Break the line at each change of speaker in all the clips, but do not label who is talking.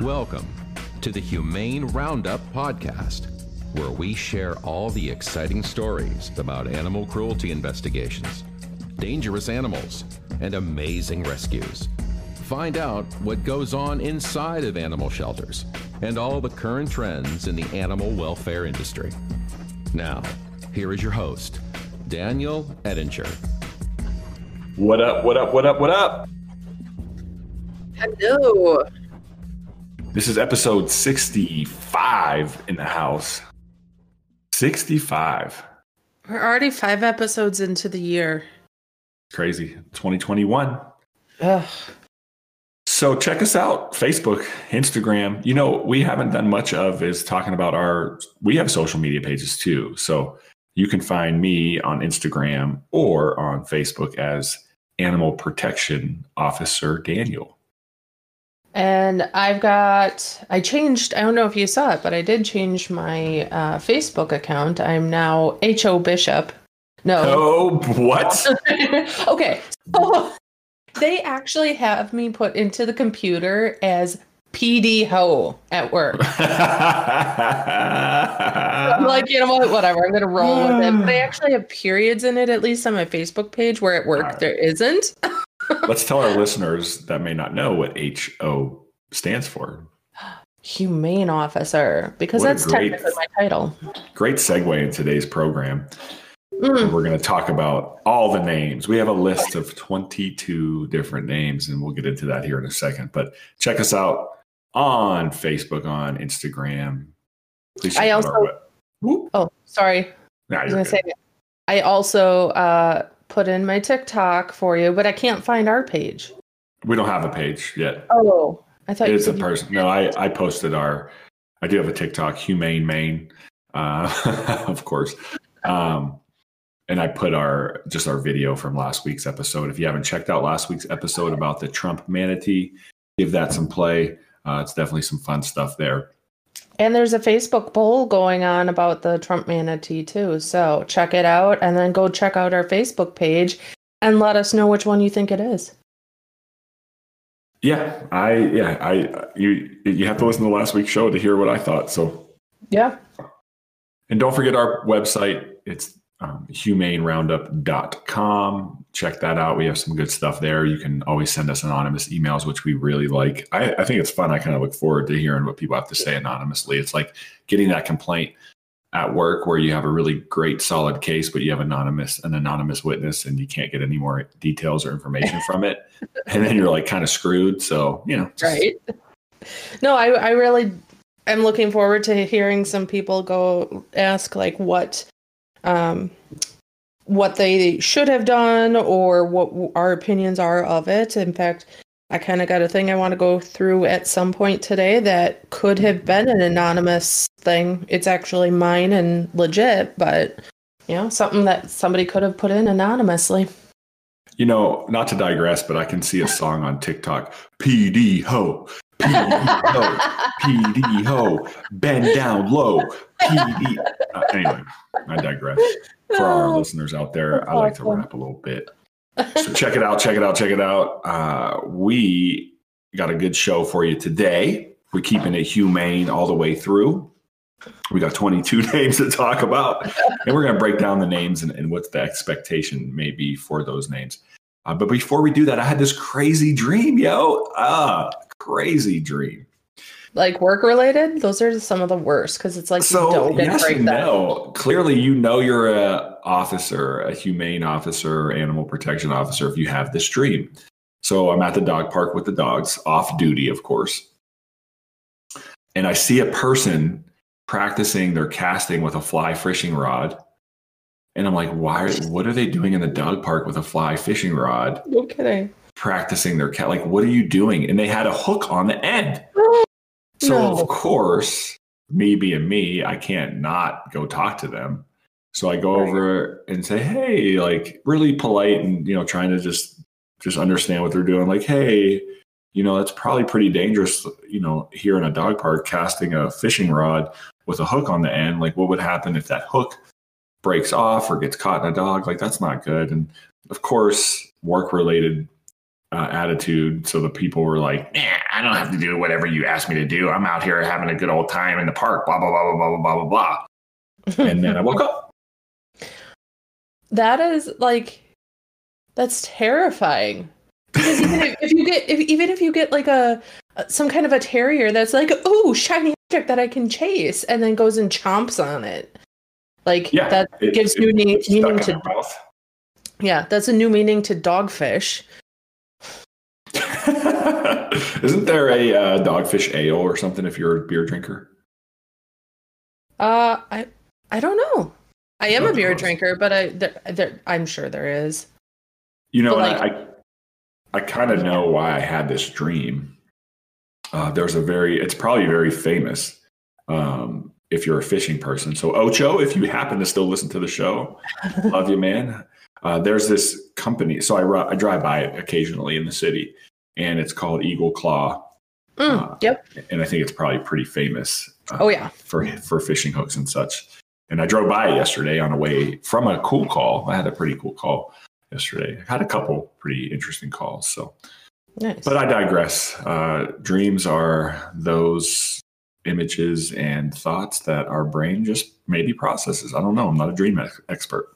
Welcome to the Humane Roundup Podcast, where we share all the exciting stories about animal cruelty investigations, dangerous animals, and amazing rescues. Find out what goes on inside of animal shelters and all the current trends in the animal welfare industry. Now, here is your host, Daniel Ettinger.
What up, what up, what up, what up?
Hello.
This is episode 65 in the house. 65.
We're already five episodes into the year.
Crazy. 2021.
Ugh.
So check us out Facebook, Instagram. You know, we haven't done much of is talking about our we have social media pages too. So you can find me on Instagram or on Facebook as Animal Protection Officer Daniel.
And I've got, I changed, I don't know if you saw it, but I did change my uh, Facebook account. I'm now H.O. Bishop. No.
Oh, what?
okay. So they actually have me put into the computer as PD Ho at work. I'm like, you know what? Whatever. I'm going to roll with it. But they actually have periods in it, at least on my Facebook page, where at work
right.
there isn't.
Let's tell our listeners that may not know what HO stands for.
Humane officer, because
What
that's
great-
technically my title.
Great segue in today's program.
Mm.
We're going to talk about all the names. We have a list of 22 different names, and we'll get into that here in a second. But check us out on Facebook, on Instagram. Please check
I also- Oh, sorry.
Nah,
I was gonna say I also uh, put in my TikTok for you, but I can't find our page.
we don't have a page yet.
Oh, I thought you
It's a person. No, I, I posted our, I do have a TikTok, Humane Maine, uh, of course. Um, and I put our just our video from last week's episode. If you haven't checked out last week's episode about the Trump manatee, give that some play. Uh, it's definitely some fun stuff there.
And there's a Facebook poll going on about the Trump manatee too. So check it out, and then go check out our Facebook page and let us know which one you think it is.
Yeah, I yeah I you you have to listen to last week's show to hear what I thought. So
Yeah.
And don't forget our website. It's um, humaneroundup.com. Check that out. We have some good stuff there. You can always send us anonymous emails, which we really like. I, I think it's fun. I kind of look forward to hearing what people have to say anonymously. It's like getting that complaint at work where you have a really great solid case, but you have anonymous an anonymous witness and you can't get any more details or information from it. And then you're like kind of screwed. So, you know, just-
Right. No, I I really am looking forward to hearing some people go ask like what um what they should have done or what our opinions are of it. In fact, I kind of got a thing I want to go through at some point today that could have been an anonymous thing. It's actually mine and legit, but you know, something that somebody could have put in anonymously.
You know, not to digress, but I can see a song on TikTok. PD ho, PD ho, bend down low, PD. Uh, anyway, I digress. For our listeners out there, I like to
Awesome.
rap a little bit. So check it out, check it out, check it out. Uh, we got a good show for you today. We're keeping it humane all the way through. We got 22 names to talk about, and we're going to break down the names and, and what the expectation may be for those names. Uh, but before we do that, I had this crazy dream, yo. Ah, crazy dream.
like work related those are some of the worst because it's like
So
you don't get
yes
break
and no. Clearly, you know you're a officer, a humane officer, animal protection officer if you have this dream. So I'm at the dog park with the dogs, off duty, of course, and I see a person practicing their casting with a fly fishing rod. And I'm like, why? What are they doing in the dog park with a fly fishing rod?
no kidding
practicing their cat. Like, what are you doing? And they had a hook on the end. So
No.
of course, me being me, I can't not go talk to them. So I go
Right.
over and say, "Hey," like really polite and you know, trying to just just understand what they're doing. Like, "Hey, you know, it's probably pretty dangerous, you know, here in a dog park casting a fishing rod with a hook on the end. Like, what would happen if that hook breaks off or gets caught in a dog? Like, that's not good." And of course, work related uh, attitude. So the people were like, nah, I don't have to do whatever you ask me to do. I'm out here having a good old time in the park, blah, blah, blah, blah, blah, blah, blah, blah. and then I woke up.
That is like, that's terrifying. Because even if, if you get, if, even if you get like a, some kind of a terrier that's like, oh, shiny object that I can chase, and then goes and chomps on it. Like
Yeah,
that
it-
gives
it-
new meaning to yeah, that's a new meaning to dogfish.
Isn't there a uh, dogfish ale or something if you're a beer drinker?
Uh, I I don't know. I am a beer drinker, but I there, there, I'm sure there is.
You know,
But,
and I, I kind of know why I had this dream. Uh, there's a very, it's probably very famous um, if you're a fishing person. So, Ocho, if you happen to still listen to the show, love you, man. Uh, there's this company. So, I, I drive by it occasionally in the city, and it's called Eagle Claw.
Mm,
Uh,
yep.
And I think it's probably pretty famous uh,
Oh yeah.
for, for fishing hooks and such. And I drove by yesterday on the way from a cool call. I had a pretty cool call yesterday. I had a couple pretty interesting calls. So,
Nice.
but I digress. Uh, dreams are those images and thoughts that our brain just maybe processes. I don't know. I'm not a dream ex- expert.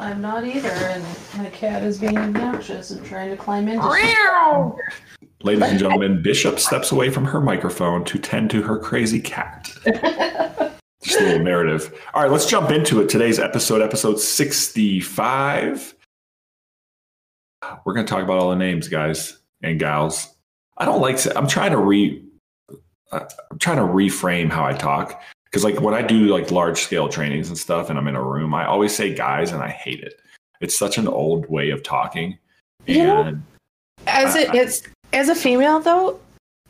I'm not either, and my cat is being obnoxious and trying to climb into.
Ladies and gentlemen, Bishop steps away from her microphone to tend to her crazy cat. Just a little narrative. All right, let's jump into it. Today's episode, episode 65. We're going to talk about all the names, guys and gals. I don't like, I'm trying to re, uh, I'm trying to reframe how I talk. Because like when I do like large scale trainings and stuff and I'm in a room, I always say guys and I hate it. It's such an old way of talking.
You know- as it it's as a female though,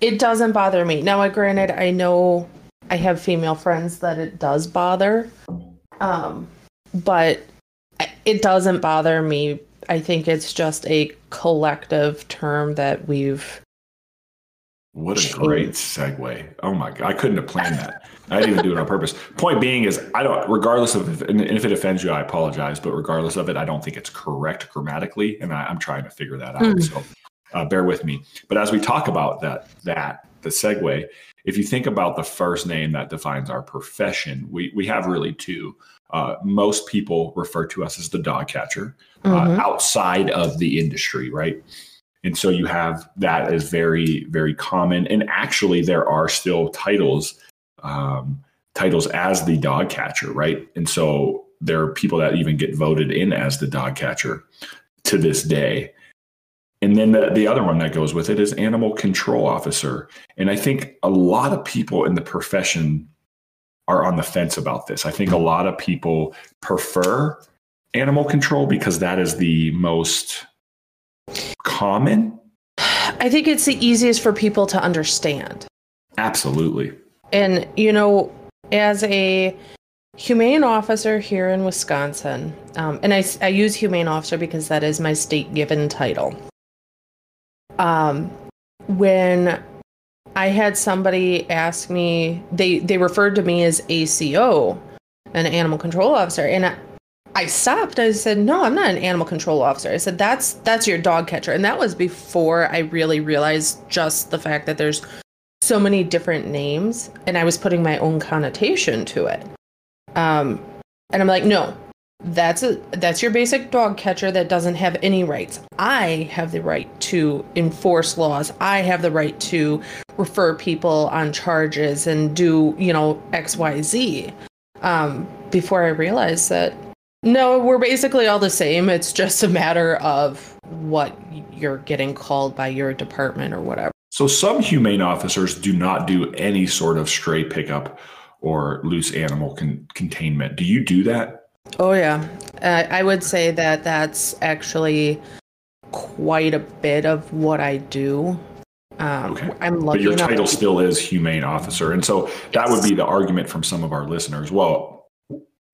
it doesn't bother me. Now, I granted, I know I have female friends that it does bother, um, but it doesn't bother me. I think it's just a collective term that we've.
What a great segue. Oh my God. I couldn't have planned that. I didn't even do it on purpose. Point being is, I don't, regardless of, if, and if it offends you, I apologize, but regardless of it, I don't think it's correct grammatically. And I, I'm trying to figure that out.
Hmm.
So uh, bear with me. But as we talk about that, that, the segue, if you think about the first name that defines our profession, we, we have really two. Uh, most people refer to us as the dog catcher uh,
Mhm.
outside of the industry, right? And so you have that is very, very common. And actually, there are still titles, um, titles as the dog catcher, right? And so there are people that even get voted in as the dog catcher to this day. And then the, the other one that goes with it is animal control officer. And I think a lot of people in the profession are on the fence about this. I think a lot of people prefer animal control because that is the most common.
I think it's the easiest for people to understand.
Absolutely.
And, you know, as a humane officer here in Wisconsin, um, and I use humane officer because that is my state given title. Um, when I had somebody ask me, they, they referred to me as ACO, an animal control officer, and I, I stopped. I said, "No, I'm not an animal control officer." I said, "That's that's your dog catcher," and that was before I really realized just the fact that there's so many different names and I was putting my own connotation to it. Um, and I'm like, no, that's a that's your basic dog catcher that doesn't have any rights. I have the right to enforce laws. I have the right to refer people on charges and do, you know, XYZ. Um, before I realized that no, we're basically all the same. It's just a matter of what you're getting called by your department or whatever.
So some humane officers do not do any sort of stray pickup or loose animal con- containment. Do you do that?
Oh yeah, uh, I would say that that's actually quite a bit of what I do. Um,
Okay.
I'm
But your title still is humane officer. And so that would be the argument from some of our listeners. Well,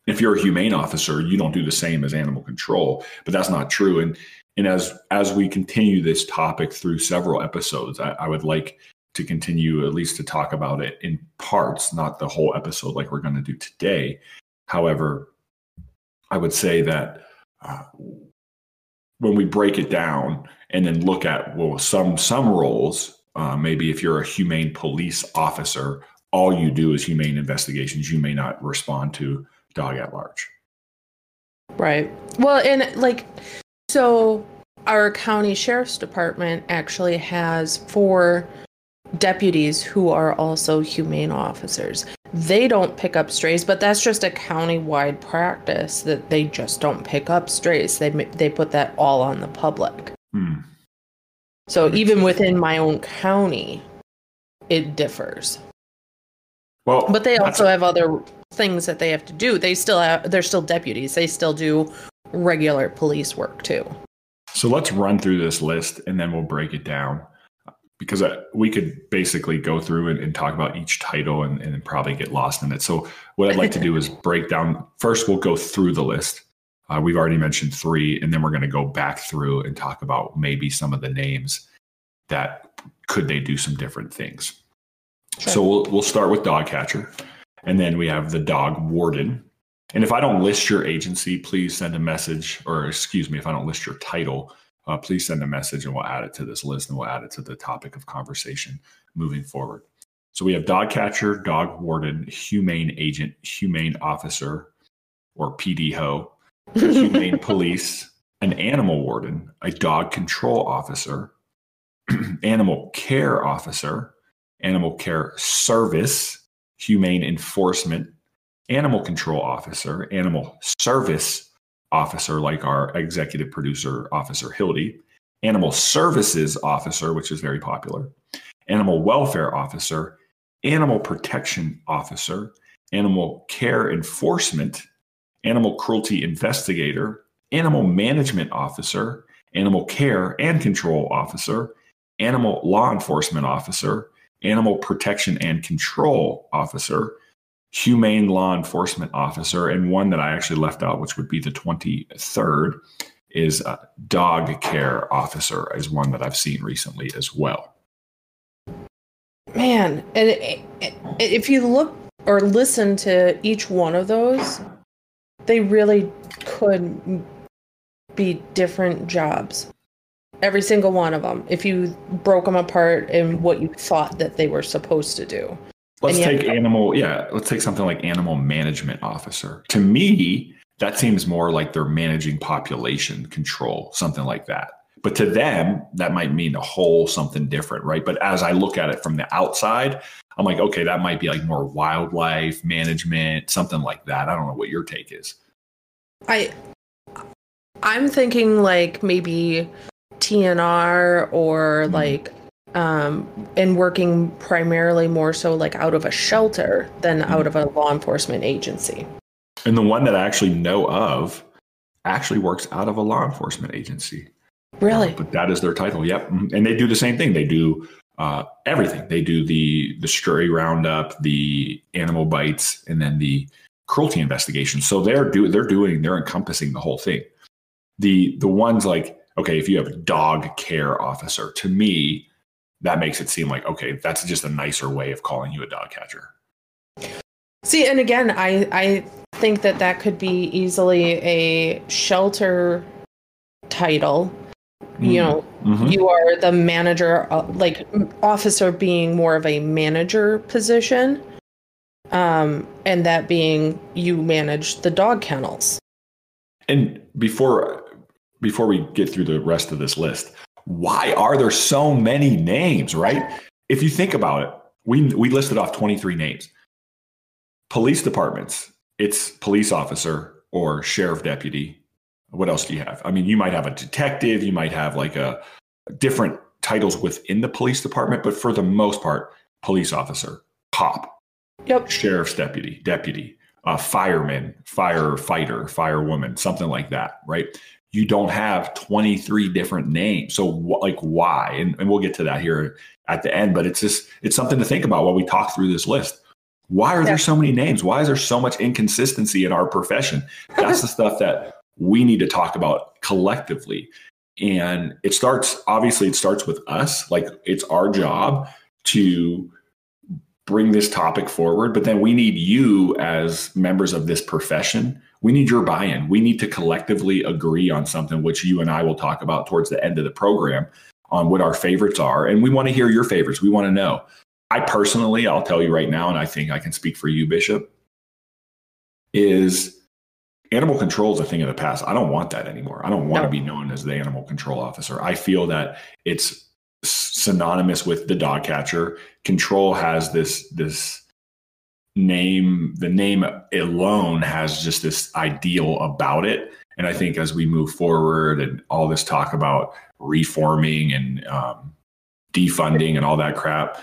if you're a humane officer, you don't do the same as animal control, but that's not true. And and as as we continue this topic through several episodes, I, I would like to continue at least to talk about it in parts, not the whole episode like we're going to do today. However, I would say that uh, when we break it down and then look at well some some roles uh, maybe if you're a humane police officer all you do is humane investigations you may not respond to dog at large
Right. Well, and like, so our county sheriff's department actually has four deputies who are also humane officers. They don't pick up strays, but that's just a county-wide practice that they just don't pick up strays. They they put that all on the public.
Hmm.
So even within my own county, it differs.
well
But they also have other things that they have to do. They still have they're still deputies. They still do regular police work too.
So let's run through this list and then we'll break it down because uh, we could basically go through and, and talk about each title and, and probably get lost in it. So what I'd like to do is break down. First, we'll go through the list. Uh, we've already mentioned three, and then we're going to go back through and talk about maybe some of the names that could they do some different things. So we'll we'll start with dog catcher, and then we have the dog warden. And if I don't list your agency, please send a message, or excuse me, if I don't list your title, uh, please send a message and we'll add it to this list and we'll add it to the topic of conversation moving forward. So we have dog catcher, dog warden, humane agent, humane officer, or PDHO, humane police, an animal warden, a dog control officer, animal care officer, animal care service, humane enforcement, animal control officer, animal service officer, like our executive producer officer Hildy, animal services officer, which is very popular, animal welfare officer, animal protection officer, animal care enforcement, animal cruelty investigator, animal management officer, animal care and control officer, animal law enforcement officer, animal protection and control officer, humane law enforcement officer, and one that I actually left out, which would be the 23rd, is a dog care officer, is one that I've seen recently as well.
Man, and it, it, if you look or listen to each one of those, they really could be different jobs. Every single one of them, if you broke them apart in what you thought that they were supposed to do.
Let's
And
take animal, yeah, let's take something like animal management officer. To me, that seems more like they're managing population control, something like that. But to them, that might mean a whole something different, right? But as I look at it from the outside, I'm like, okay, that might be like more wildlife management, something like that. I don't know what your take is.
I I'm thinking like maybe TNR or like um and working primarily more so like out of a shelter than out of a law enforcement agency.
And the one that I actually know of actually works out of a law enforcement agency.
Really?
Uh, but that is their title. Yep. Mhm. And they do the same thing. They do uh, everything. They do the the stray roundup, the animal bites, and then the cruelty investigation. So they're do they're doing they're encompassing the whole thing. The the ones like okay, if you have a dog care officer, to me that makes it seem like okay, that's just a nicer way of calling you a dog catcher.
See, and again, I I think that that could be easily a shelter title. You know,
Mhm.
you are the manager, uh, like officer being more of a manager position, um, and that being you manage the dog kennels.
And before before we get through the rest of this list, why are there so many names, right? If you think about it, we we listed off 23 names. Police departments, it's police officer or sheriff deputy. What else do you have? I mean, you might have a detective, you might have like a different titles within the police department, but for the most part, police officer, cop,
Yep.
sheriff's deputy, deputy, uh, fireman, firefighter, firewoman, something like that, right? You don't have 23 different names. So, wh- like, why? And, and we'll get to that here at the end, but it's just, it's something to think about while we talk through this list. Why are
Yeah.
there so many names? Why is there so much inconsistency in our profession? That's the stuff that we need to talk about collectively. And it starts, obviously, it starts with us. Like, it's our job to bring this topic forward, but then we need you as members of this profession. We need your buy in. We need to collectively agree on something, which you and I will talk about towards the end of the program on what our favorites are. And we want to hear your favorites. We want to know. I personally, I'll tell you right now, and I think I can speak for you, Bishop, is animal control is a thing of the past. I don't want that anymore. I don't want no. to be known as the animal control officer. I feel that it's synonymous with the dog catcher. Control has this this name. The name alone has just this ideal about it. And I think as we move forward and all this talk about reforming and um, defunding and all that crap,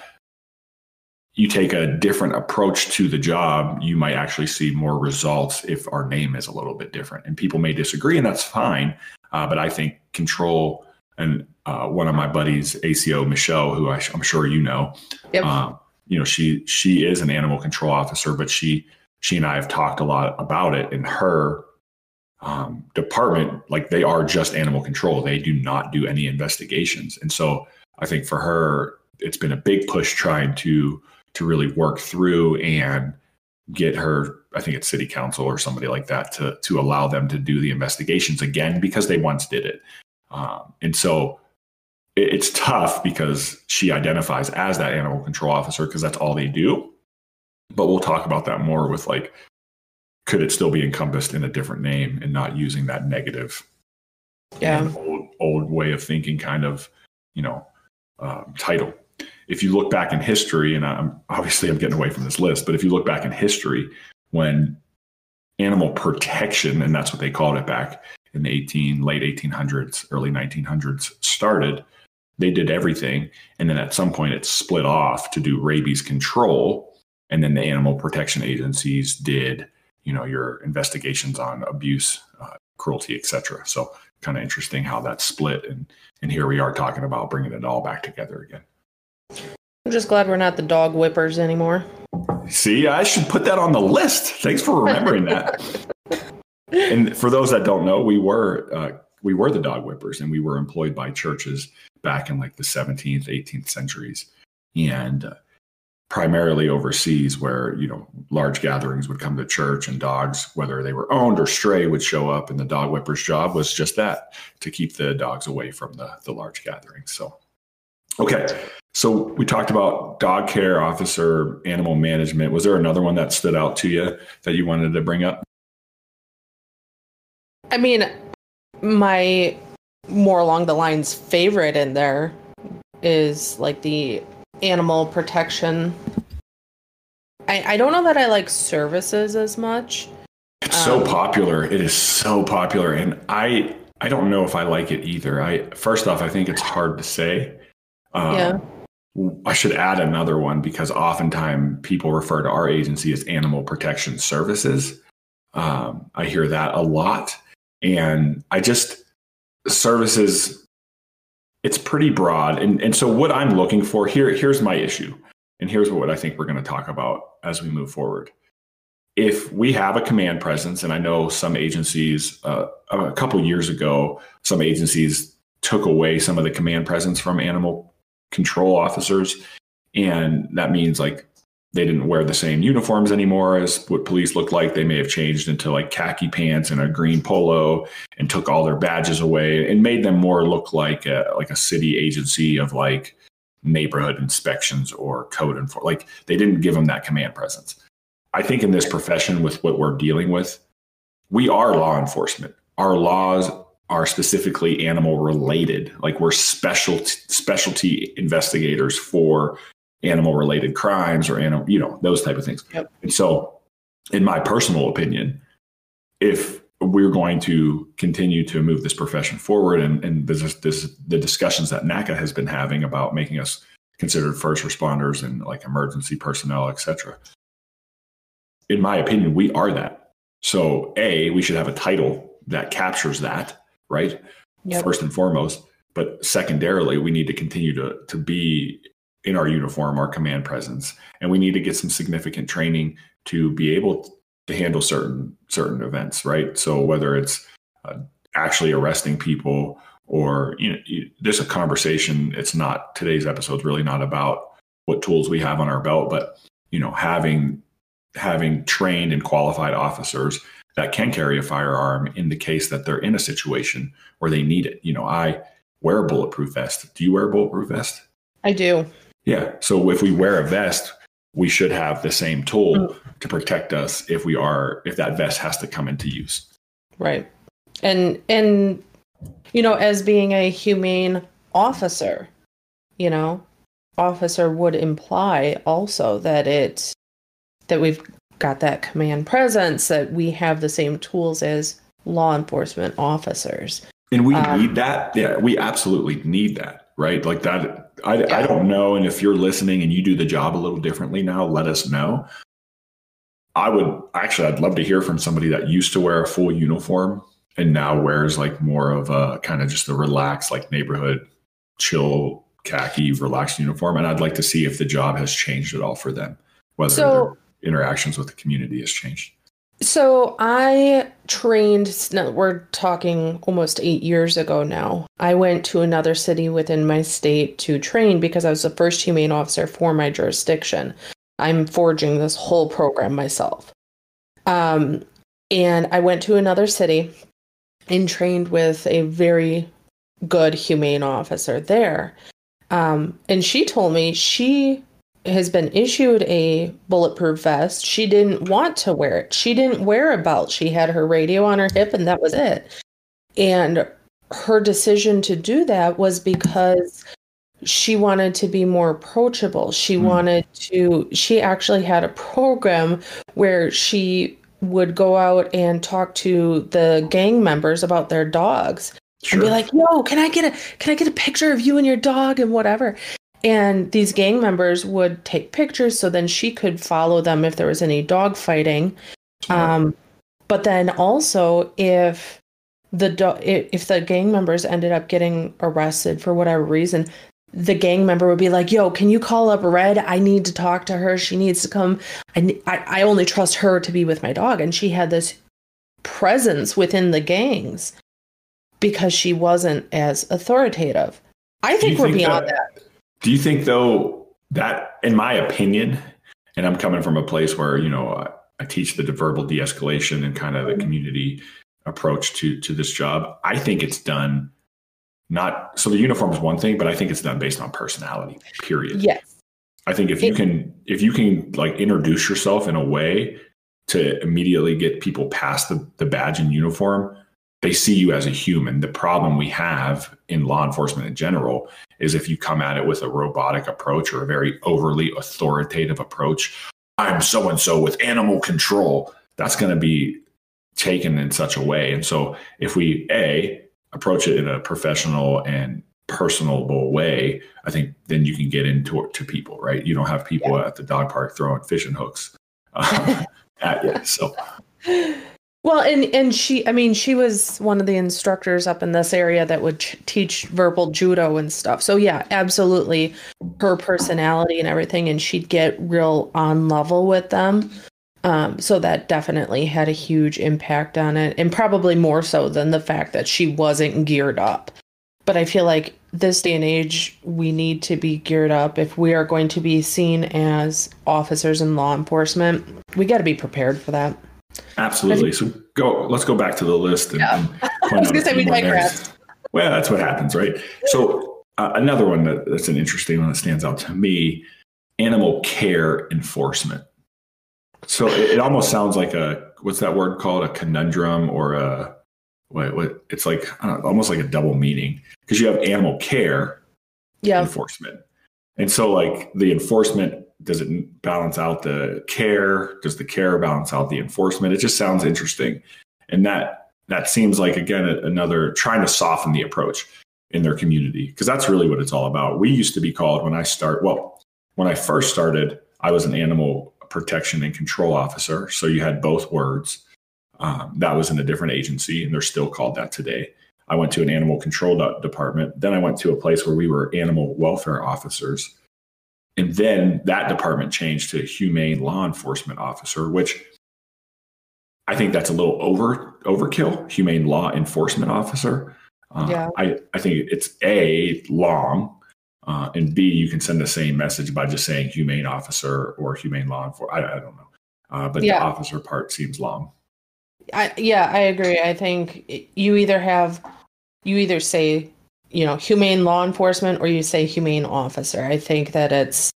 you take a different approach to the job, you might actually see more results if our name is a little bit different. And people may disagree, and that's fine. Uh, but I think control and uh, one of my buddies, ACO Michelle, who I, am sure you know, yep. uh, you know, she she is an animal control officer, but she she and I have talked a lot about it. In her um, department, like they are just animal control; they do not do any investigations. And so, I think for her, it's been a big push trying to to really work through and get her i think it's city council or somebody like that to to allow them to do the investigations again because they once did it um, and so it, it's tough because she identifies as that animal control officer because that's all they do. But we'll talk about that more with like, could it still be encompassed in a different name and not using that negative,
yeah,
old, old way of thinking kind of, you know, um, title. If you look back in history, and I'm obviously I'm getting away from this list, but if you look back in history, when animal protection, and that's what they called it back in the 18 late 1800s, early 1900s started, they did everything, and then at some point it split off to do rabies control, and then the animal protection agencies did, you know, your investigations on abuse, uh, cruelty, etc. So kind of interesting how that split, and and here we are talking about bringing it all back together again.
I'm just glad we're not the dog whippers anymore.
See, I should put that on the list. Thanks for remembering that. and for those that don't know, we were uh, we were the dog whippers, and we were employed by churches back in like the 17th, 18th centuries, and uh, primarily overseas, where you know large gatherings would come to church, and dogs, whether they were owned or stray, would show up, and the dog whipper's job was just that to keep the dogs away from the the large gatherings. So, okay. So we talked about dog care officer, animal management. Was there another one that stood out to you that you wanted to bring up?
I mean, my more along the lines favorite in there is like the animal protection. I, I don't know that I like services as much.
It's um, so popular. It is so popular. And I I don't know if I like it either. I first off, I think it's hard to say.
Um, yeah.
I should add another one because oftentimes people refer to our agency as Animal Protection Services. Um, I hear that a lot. And I just, services, it's pretty broad. And, and so what I'm looking for here, here's my issue. And here's what I think we're going to talk about as we move forward. If we have a command presence, and I know some agencies, uh, a couple years ago, some agencies took away some of the command presence from animal control officers. And that means like they didn't wear the same uniforms anymore as what police looked like. They may have changed into like khaki pants and a green polo and took all their badges away and made them more look like a, like a city agency of like neighborhood inspections or code enforcement. Like they didn't give them that command presence. I think in this profession with what we're dealing with, we are law enforcement. Our laws are specifically animal related. Like we're specialty specialty investigators for animal related crimes or animal, you know, those type of things. Yep. And so, in my personal opinion, if we're going to continue to move this profession forward, and, and this, this, the discussions that NACA has been having about making us considered first responders and like emergency personnel, et cetera. In my opinion, we are that. So, A, we should have a title that captures that, right? Yep. First and foremost. But secondarily, we need to continue to, to be in our uniform, our command presence, and we need to get some significant training to be able to handle certain certain events, right? So whether it's uh, actually arresting people or you know, there's a conversation. It's not today's episode is really not about what tools we have on our belt, but you know, having having trained and qualified officers that can carry a firearm in the case that they're in a situation where they need it. You know, I wear a bulletproof vest. Do you wear a bulletproof vest?
I do.
Yeah. So if we wear a vest, we should have the same tool mm. to protect us if we are if that vest has to come into use.
Right. And and you know, as being a humane officer, you know, officer would imply also that it that we've got that command presence that we have the same tools as law enforcement officers
and we um, need that yeah we absolutely need that right like that I, yeah. I don't know and if you're listening and you do the job a little differently now let us know i would actually i'd love to hear from somebody that used to wear a full uniform and now wears like more of a kind of just a relaxed like neighborhood chill khaki relaxed uniform and i'd like to see if the job has changed at all for them whether so, their interactions with the community has changed
so i trained we're talking almost eight years ago now. I went to another city within my state to train because i was the first humane officer for my jurisdiction. I'm forging this whole program myself. Um, and i went to another city and trained with a very good humane officer there. Um, and she told me she has been issued a bulletproof vest. She didn't want to wear it. She didn't wear a belt. She had her radio on her hip and that was it. And her decision to do that was because she wanted to be more approachable. She mm. wanted to, she actually had a program where she would go out and talk to the gang members about their dogs Sure. and be like, "Yo, can I get a can I get a picture of you and your dog and whatever?" And these gang members would take pictures so then she could follow them if there was any dog fighting. Um, but then also if the do- if the gang members ended up getting arrested for whatever reason, the gang member would be like, "Yo, can you call up Red? I need to talk to her. She needs to come. I I, I only trust her to be with my dog." And she had this presence within the gangs because she wasn't as authoritative. I think we're think beyond that, that.
Do you think though that, in my opinion, and I'm coming from a place where you know I, I teach the verbal de-escalation and kind of the mm-hmm. community approach to to this job. I think it's done not so the uniform is one thing, but I think it's done based on personality. Period.
Yes.
I think if you can if you can like introduce yourself in a way to immediately get people past the, the badge and uniform, they see you as a human. The problem we have in law enforcement in general is if you come at it with a robotic approach or a very overly authoritative approach, I'm so and so with animal control, that's going to be taken in such a way. And so if we, A, approach it in a professional and personable way, I think then you can get into it to people, right? You don't have people yeah. at the dog park throwing fishing hooks um, at you. So.
Well, and and she, I mean, she was one of the instructors up in this area that would ch- teach verbal judo and stuff. So yeah, absolutely, her personality and everything, and she'd get real on level with them. Um, so that definitely had a huge impact on it, and probably more so than the fact that she wasn't geared up. But I feel like this day and age, we need to be geared up if we are going to be seen as officers in law enforcement. We got to be prepared for that.
Absolutely. So go. Let's go back to the list. And,
yeah. I was going to say we digress.
Well, that's what happens, right? So uh, another one that, that's an interesting one that stands out to me: animal care enforcement. So it, it almost sounds like a what's that word called? A conundrum or a what? what it's like know, almost like a double meaning because you have animal care
yeah.
enforcement, and so like the enforcement does it balance out the care? Does the care balance out the enforcement? It just sounds interesting, and that that seems like again another trying to soften the approach in their community because that's really what it's all about. We used to be called when I start well when I first started, I was an animal protection and control officer, so you had both words. Um, that was in a different agency, and they're still called that today. I went to an animal control department. Then I went to a place where we were animal welfare officers and then that department changed to humane law enforcement officer, which I think that's a little over overkill. Humane law enforcement officer. Uh, yeah. I, I think it's a long, Uh, and B, you can send the same message by just saying humane officer or humane law enforcement. I, I don't know. Uh, but
Yeah.
the officer part seems long.
I, yeah, I agree. I think you either have, you either say, you know, humane law enforcement or you say humane officer. I think that it's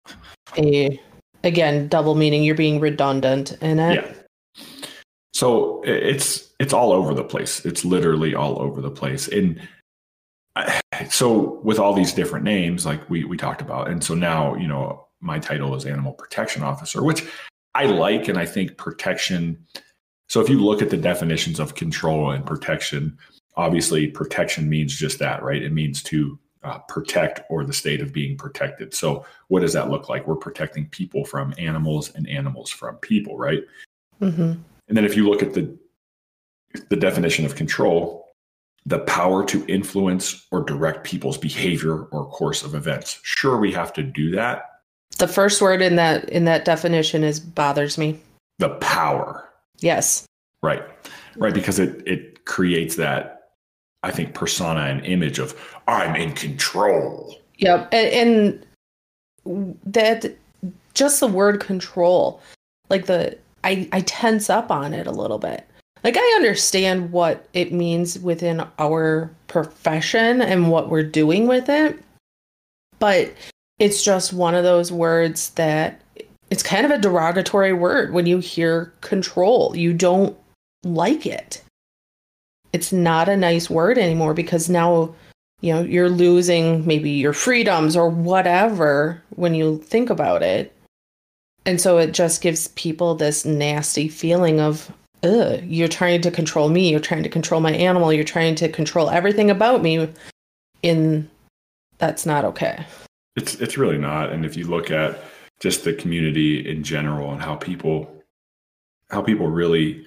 a, again, double meaning. You're being redundant in it.
Yeah. So it's it's all over the place. It's literally all over the place. And so with all these different names, like we we talked about, and so now you know my title is animal protection officer, which I like, and I think protection. So if you look at the definitions of control and protection, obviously protection means just that, right? It means to uh, protect or the state of being protected. So what does that look like? We're protecting people from animals and animals from people, right?
hmm
And then if you look at the the definition of control, the power to influence or direct people's behavior or course of events. Sure, we have to do that.
The first word in that in that definition is bothers me.
The power,
Yes.
right? Right, because it it creates that I think persona and image of I'm in control.
Yep. And, and that just the word control, like the I I tense up on it a little bit. Like I understand what it means within our profession and what we're doing with it, but it's just one of those words that it's kind of a derogatory word when you hear control. You don't like it. It's not a nice word anymore because now you know you're losing maybe your freedoms or whatever when you think about it and so it just gives people this nasty feeling of Ugh, you're trying to control me you're trying to control my animal you're trying to control everything about me in that's not okay
It's it's really not. And if you look at just the community in general and how people how people really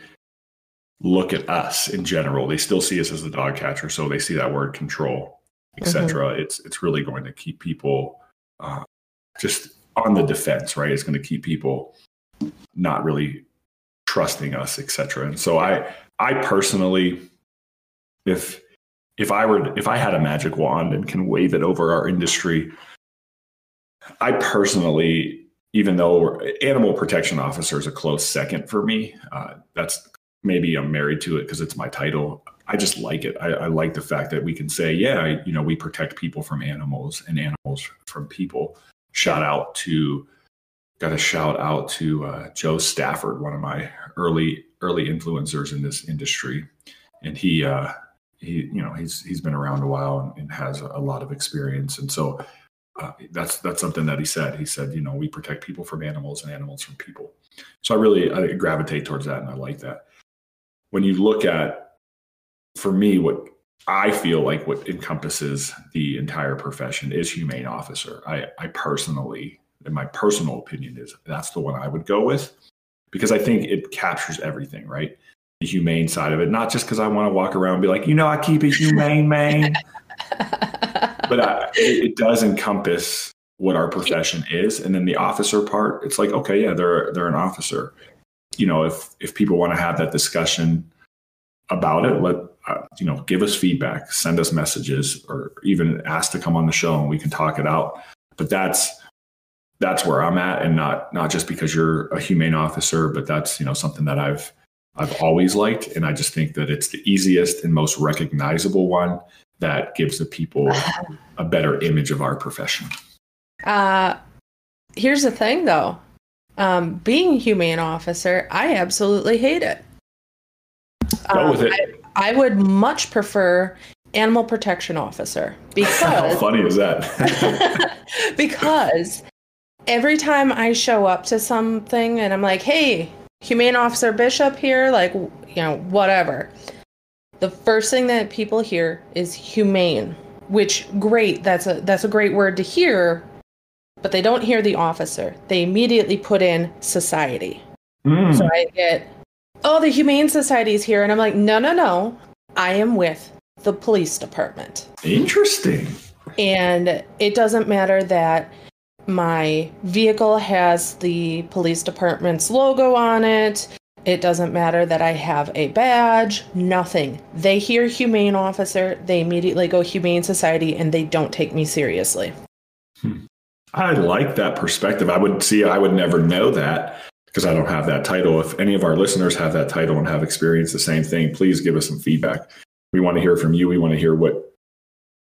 look at us in general, they still see us as a dog catcher, so they see that word control, etc. It's it's really going to keep people uh, just on the defense, right? It's going to keep people not really trusting us, etc. And so I I personally, if if I were if I had a magic wand and can wave it over our industry, I personally, even though animal protection officer is a close second for me, uh, that's maybe I'm married to it because it's my title. I just like it. I, I like the fact that we can say, yeah, you know, we protect people from animals and animals from people. Shout out to, got a shout out to uh, Joe Stafford, one of my early early influencers in this industry, and he, uh, he, you know, he's he's been around a while and, and has a lot of experience, and so uh, that's that's something that he said. He said, you know, we protect people from animals and animals from people. So I really I gravitate towards that, and I like that. When you look at, for me, what I feel like what encompasses the entire profession is humane officer. I, I personally, in my personal opinion, is that's the one I would go with because I think it captures everything, right? The humane side of it, not just because I want to walk around and be like, you know, I keep it humane, man but I, it, it does encompass what our profession is and then the officer part it's like okay yeah they're they're an officer you know if if people want to have that discussion about it let uh, you know give us feedback send us messages or even ask to come on the show and we can talk it out but that's that's where i'm at and not not just because you're a humane officer but that's you know something that i've i've always liked and i just think that it's the easiest and most recognizable one that gives the people a better image of our profession.
Uh, here's the thing, though. Um, being a humane officer, I absolutely hate it.
Go
Um,
with it.
I, I would much prefer animal protection officer because How
funny is that?
because every time I show up to something and I'm like, "Hey, humane officer Bishop here," like you know, whatever. The first thing that people hear is humane, which great. That's a that's a great word to hear, but they don't hear the officer. They immediately put in society.
Mm,
So I get, "Oh, the humane society is here," and I'm like, "No, no, no. I am with the police department."
interesting.
And it doesn't matter that my vehicle has the police department's logo on it. It doesn't matter that I have a badge, nothing. They hear humane officer, they immediately go humane society and they don't take me seriously.
I like that perspective. I would see, I would never know that because I don't have that title. If any of our listeners have that title and have experienced the same thing, please give us some feedback. We want to hear from you. We want to hear what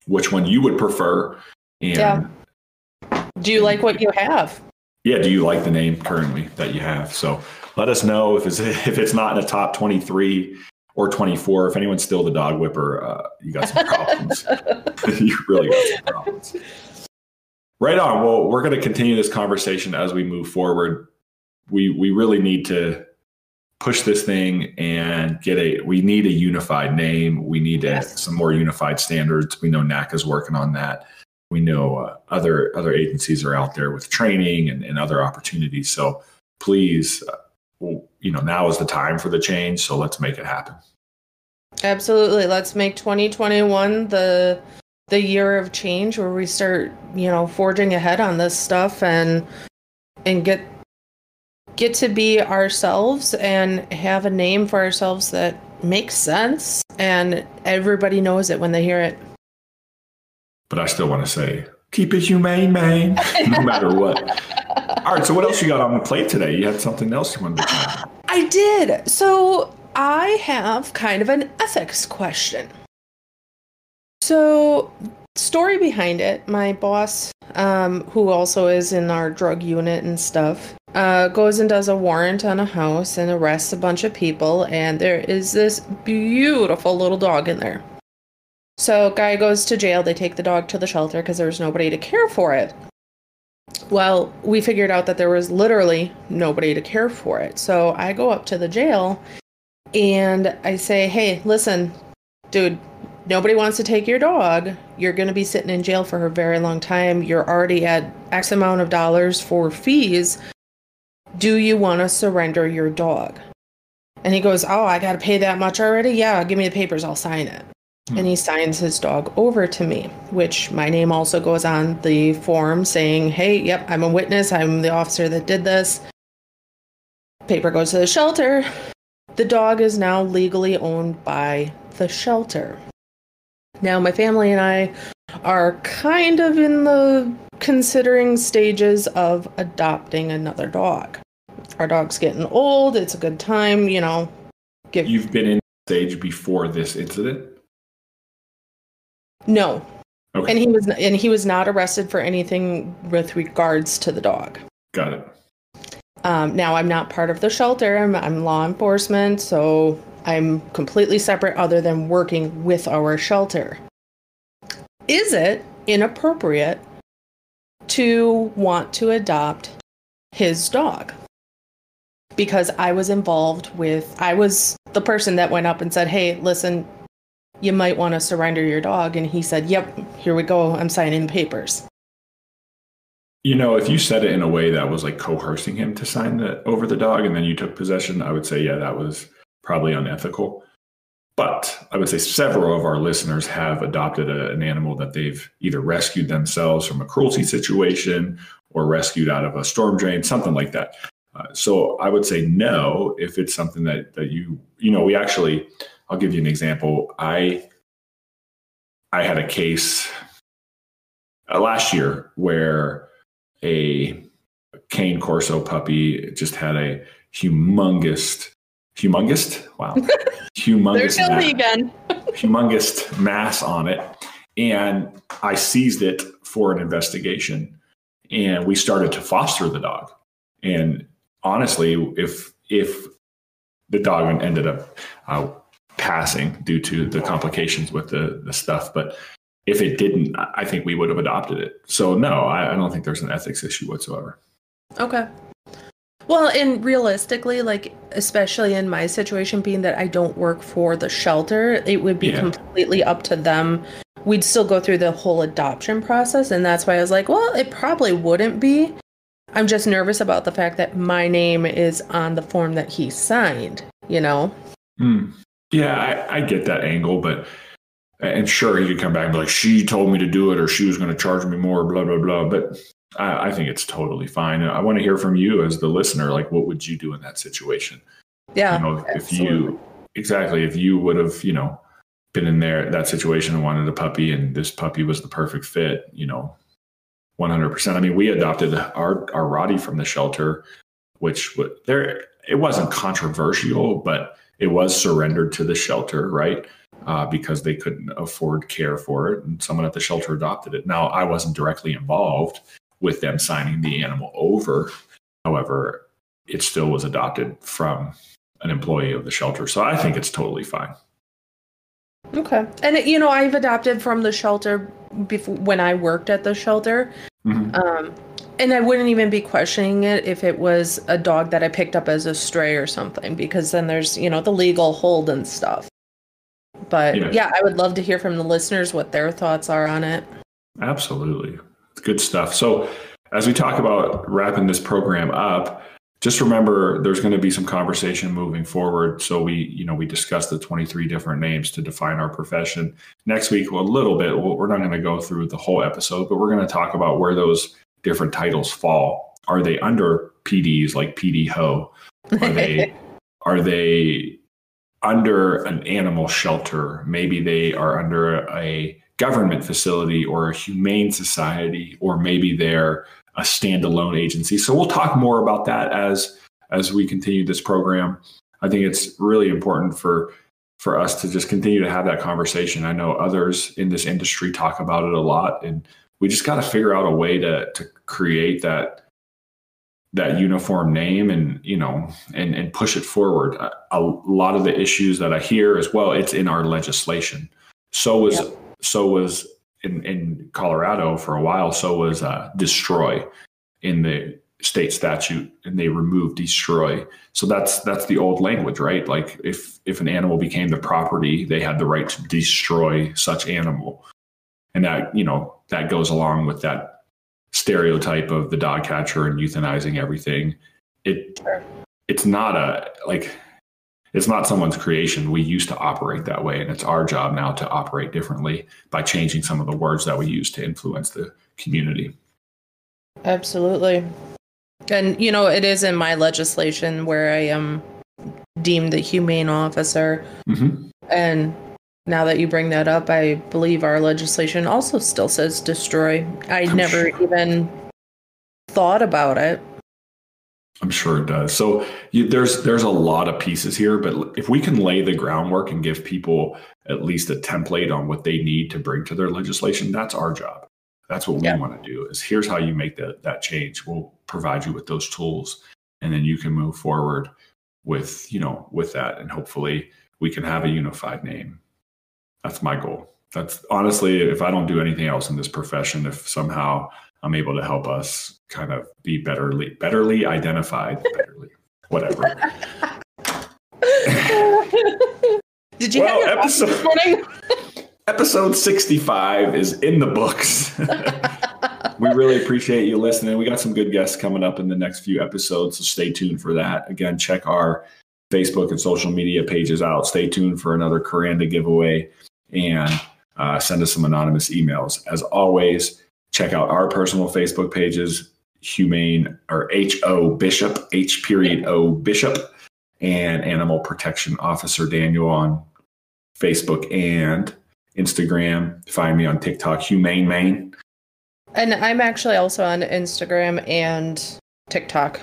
which one you would prefer. And
Yeah. Do you like what you have?
yeah, do you like the name currently that you have? So let us know if it's if it's not in the top twenty three or twenty four. If anyone's still the dog whipper, uh, you got some problems. you really got some problems. Right on. Well, we're going to continue this conversation as we move forward. We we really need to push this thing and get a. We need a unified name. We need a,
Yes.
some more unified standards. We know NACA is working on that. We know uh, other other agencies are out there with training and, and other opportunities. So please, uh, well, you know, now is the time for the change. So let's make it happen.
Absolutely. Let's make 2021 the the year of change where we start, you know, forging ahead on this stuff and and get get to be ourselves and have a name for ourselves that makes sense and everybody knows it when they hear it.
But I still want to say, keep it humane, man, no matter what. All right. So what else you got on the plate today? You had something else you wanted to try.
I did. So I have kind of an ethics question. So, story behind it my boss, um, who also is in our drug unit and stuff, uh, goes and does a warrant on a house and arrests a bunch of people. And there is this beautiful little dog in there. So, guy goes to jail. They take the dog to the shelter because there was nobody to care for it. Well, we figured out that there was literally nobody to care for it. So I go up to the jail and I say, hey, listen, dude, nobody wants to take your dog. You're going to be sitting in jail for a very long time. You're already at X amount of dollars for fees. Do you want to surrender your dog? And he goes, oh, I got to pay that much already? Yeah, give me the papers. I'll sign it. Hmm. And he signs his dog over to me, which my name also goes on the form saying, hey, yep, I'm a witness. I'm the officer that did this. Paper goes to the shelter. The dog is now legally owned by the shelter. Now, my family and I are kind of in the considering stages of adopting another dog. Our dog's getting old. It's a good time, you know. Give
You've been in stage before this incident.
no,
Okay,
and he was and he was not arrested for anything with regards to the dog.
got it.
Um, now I'm not part of the shelter. I'm, I'm law enforcement, so I'm completely separate other than working with our shelter. Is it inappropriate to want to adopt his dog? Because I was involved with, I was the person that went up and said, hey, listen, you might want to surrender your dog. And he said, yep, here we go. I'm signing the papers.
You know, if you said it in a way that was like coercing him to sign the over the dog, and then you took possession, I would say, yeah, that was probably unethical. But I would say several of our listeners have adopted a, an animal that they've either rescued themselves from a cruelty situation or rescued out of a storm drain, something like that. Uh, so I would say no if it's something that that you you know we actually I'll give you an example. I I had a case uh, last year where a cane corso puppy just had a humongous humongous wow humongous
There's Shelby
mass,
again.
humongous mass on it and i seized it for an investigation and we started to foster the dog and honestly if if the dog ended up uh, passing due to the complications with the the stuff but if it didn't i I think we would have adopted it so no i, I don't think there's an ethics issue whatsoever
Okay. Well, and realistically, like especially in my situation, being that I don't work for the shelter, it would be
Yeah.
completely up to them. We'd still go through the whole adoption process, and that's why I was like, well, it probably wouldn't be. I'm just nervous about the fact that my name is on the form that he signed. You know.
Hmm. Yeah, I, I get that angle, but and sure he could come back and be like, she told me to do it, or she was going to charge me more, blah blah blah. But I, I think it's totally fine. I want to hear from you as the listener. Like, what would you do in that situation?
Yeah.
you know, if you exactly if you would have, you know, been in there that situation and wanted a puppy, and this puppy was the perfect fit, you know, 100%. I mean, we adopted our our Roddy from the shelter, which there it wasn't controversial, but it was surrendered to the shelter, right? Uh, because they couldn't afford care for it, and someone at the shelter adopted it. Now, I wasn't directly involved with them signing the animal over. However, it still was adopted from an employee of the shelter, so I think it's totally fine.
Okay. And you know, I've adopted from the shelter before when I worked at the shelter.
Mhm.
Um, and I wouldn't even be questioning it if it was a dog that I picked up as a stray or something, because then there's, you know, the legal hold and stuff. But
Yeah.
yeah, I would love to hear from the listeners what their thoughts are on it.
Absolutely. Good stuff. So, as we talk about wrapping this program up, just remember there's going to be some conversation moving forward. So we, you know, we discussed the 23 different names to define our profession. Next week, well, a little bit. Well, we're not going to go through the whole episode, but we're going to talk about where those different titles fall. Are they under PDs like PD Ho? Are they are they under an animal shelter? Maybe they are under a government facility or a humane society, or maybe they're a standalone agency. So we'll talk more about that as as we continue this program. I think it's really important for for us to just continue to have that conversation. I know others in this industry talk about it a lot, and we just got to figure out a way to to create that that uniform name and you know and and push it forward. A, a lot of the issues that I hear as well, it's in our legislation. So was
Yep.
So was in in Colorado for a while. So was uh, destroy in the state statute, and they removed destroy. So that's that's the old language, right? Like if if an animal became the property, they had the right to destroy such animal, and that you know that goes along with that stereotype of the dog catcher and euthanizing everything. It it's not a like it's not someone's creation. We used to operate that way, and it's our job now to operate differently by changing some of the words that we use to influence the community.
Absolutely. And you know, it is in my legislation where I am deemed the humane officer.
Mm-hmm.
And now that you bring that up, I believe our legislation also still says destroy. I
I'm
never
sure.
even thought about it.
I'm sure it does. So you, there's there's a lot of pieces here, but if we can lay the groundwork and give people at least a template on what they need to bring to their legislation, that's our job. That's what we
Yeah.
want to do. Is here's how you make that that change. We'll provide you with those tools, and then you can move forward with you know with that, and hopefully we can have a unified name. That's my goal. That's honestly, if I don't do anything else in this profession, if somehow I'm able to help us kind of be betterly, betterly identified, betterly, whatever.
Did you
Well,
have
episode-
this morning?
Episode 65 is in the books. we really appreciate you listening. We got some good guests coming up in the next few episodes, so stay tuned for that. Again, check our Facebook and social media pages out. Stay tuned for another Kuranda giveaway and uh, send us some anonymous emails. As always, check out our personal Facebook pages, Humane or H O Bishop, H period O Bishop, and Animal Protection Officer Daniel on Facebook and Instagram. Find me on TikTok, Humane Main.
And I'm actually also on Instagram and TikTok.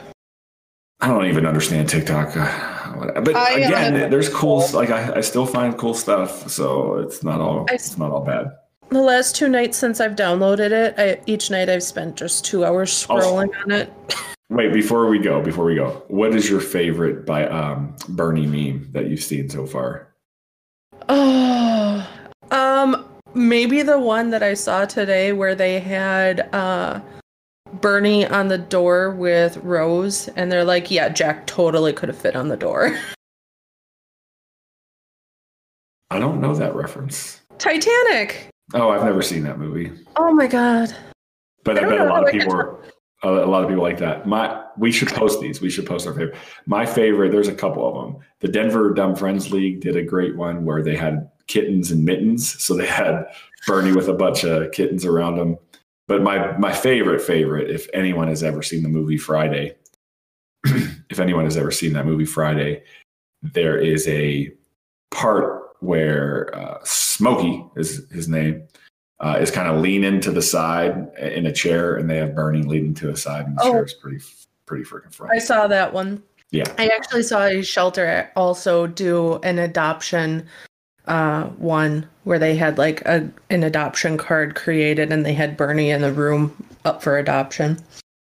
I don't even understand TikTok, uh, but
I,
again, there's cool.
cool.
Like I, I still find cool stuff, so it's not all.
I-
It's not all bad.
The last two nights since I've downloaded it, I, each night I've spent just two hours
Oh.
scrolling on it.
Wait, before we go, before we go, what is your favorite by um, Bernie meme that you've seen so far?
Oh, um, maybe the one that I saw today where they had uh Bernie on the door with Rose, and they're like, "Yeah, Jack totally could have fit on the door."
I don't know that reference.
Titanic.
Oh, I've never seen that movie,
Oh my god.
but
I
I, bet a lot of people are. A a lot of people like that. My, we should post these. We should post our favorite. My favorite. There's a couple of them. The Denver Dumb Friends League did a great one where they had kittens and mittens. So they had Bernie with a bunch of kittens around him. But my my favorite favorite, if anyone has ever seen the movie Friday, if anyone has ever seen that movie Friday, there is a part where uh, Smokey is his name. uh, is kind of leaning to the side in a chair, and they have Bernie leaning to the side, and the
Oh.
chair is pretty pretty freaking funny.
I saw that one.
Yeah.
I actually saw a shelter also do an adoption uh one where they had like a an adoption card created and they had Bernie in the room up for adoption.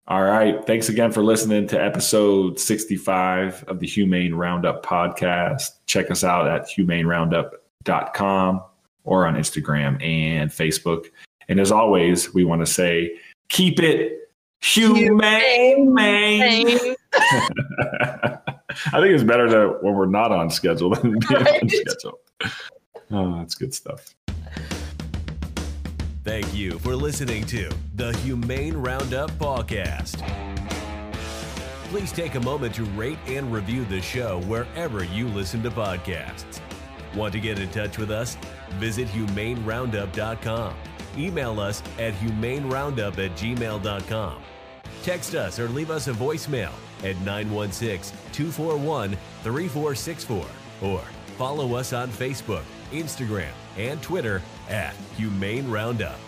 All right. Thanks again for listening to episode 65 of the Humane Roundup podcast. Check us out at humaneroundup.com or on Instagram and Facebook. And as always, we want to say keep it humane. man. I think it's better to when we're not on schedule than being on
Right.
schedule. Oh, that's good stuff.
Thank you for listening to the Humane Roundup Podcast. Please take a moment to rate and review the show wherever you listen to podcasts. Want to get in touch with us? Visit humaneroundup.com. Email us at humaneroundup at gmail.com. Text us or leave us a voicemail at 916 241 3464 or follow us on Facebook, Instagram, and Twitter at Humane Roundup.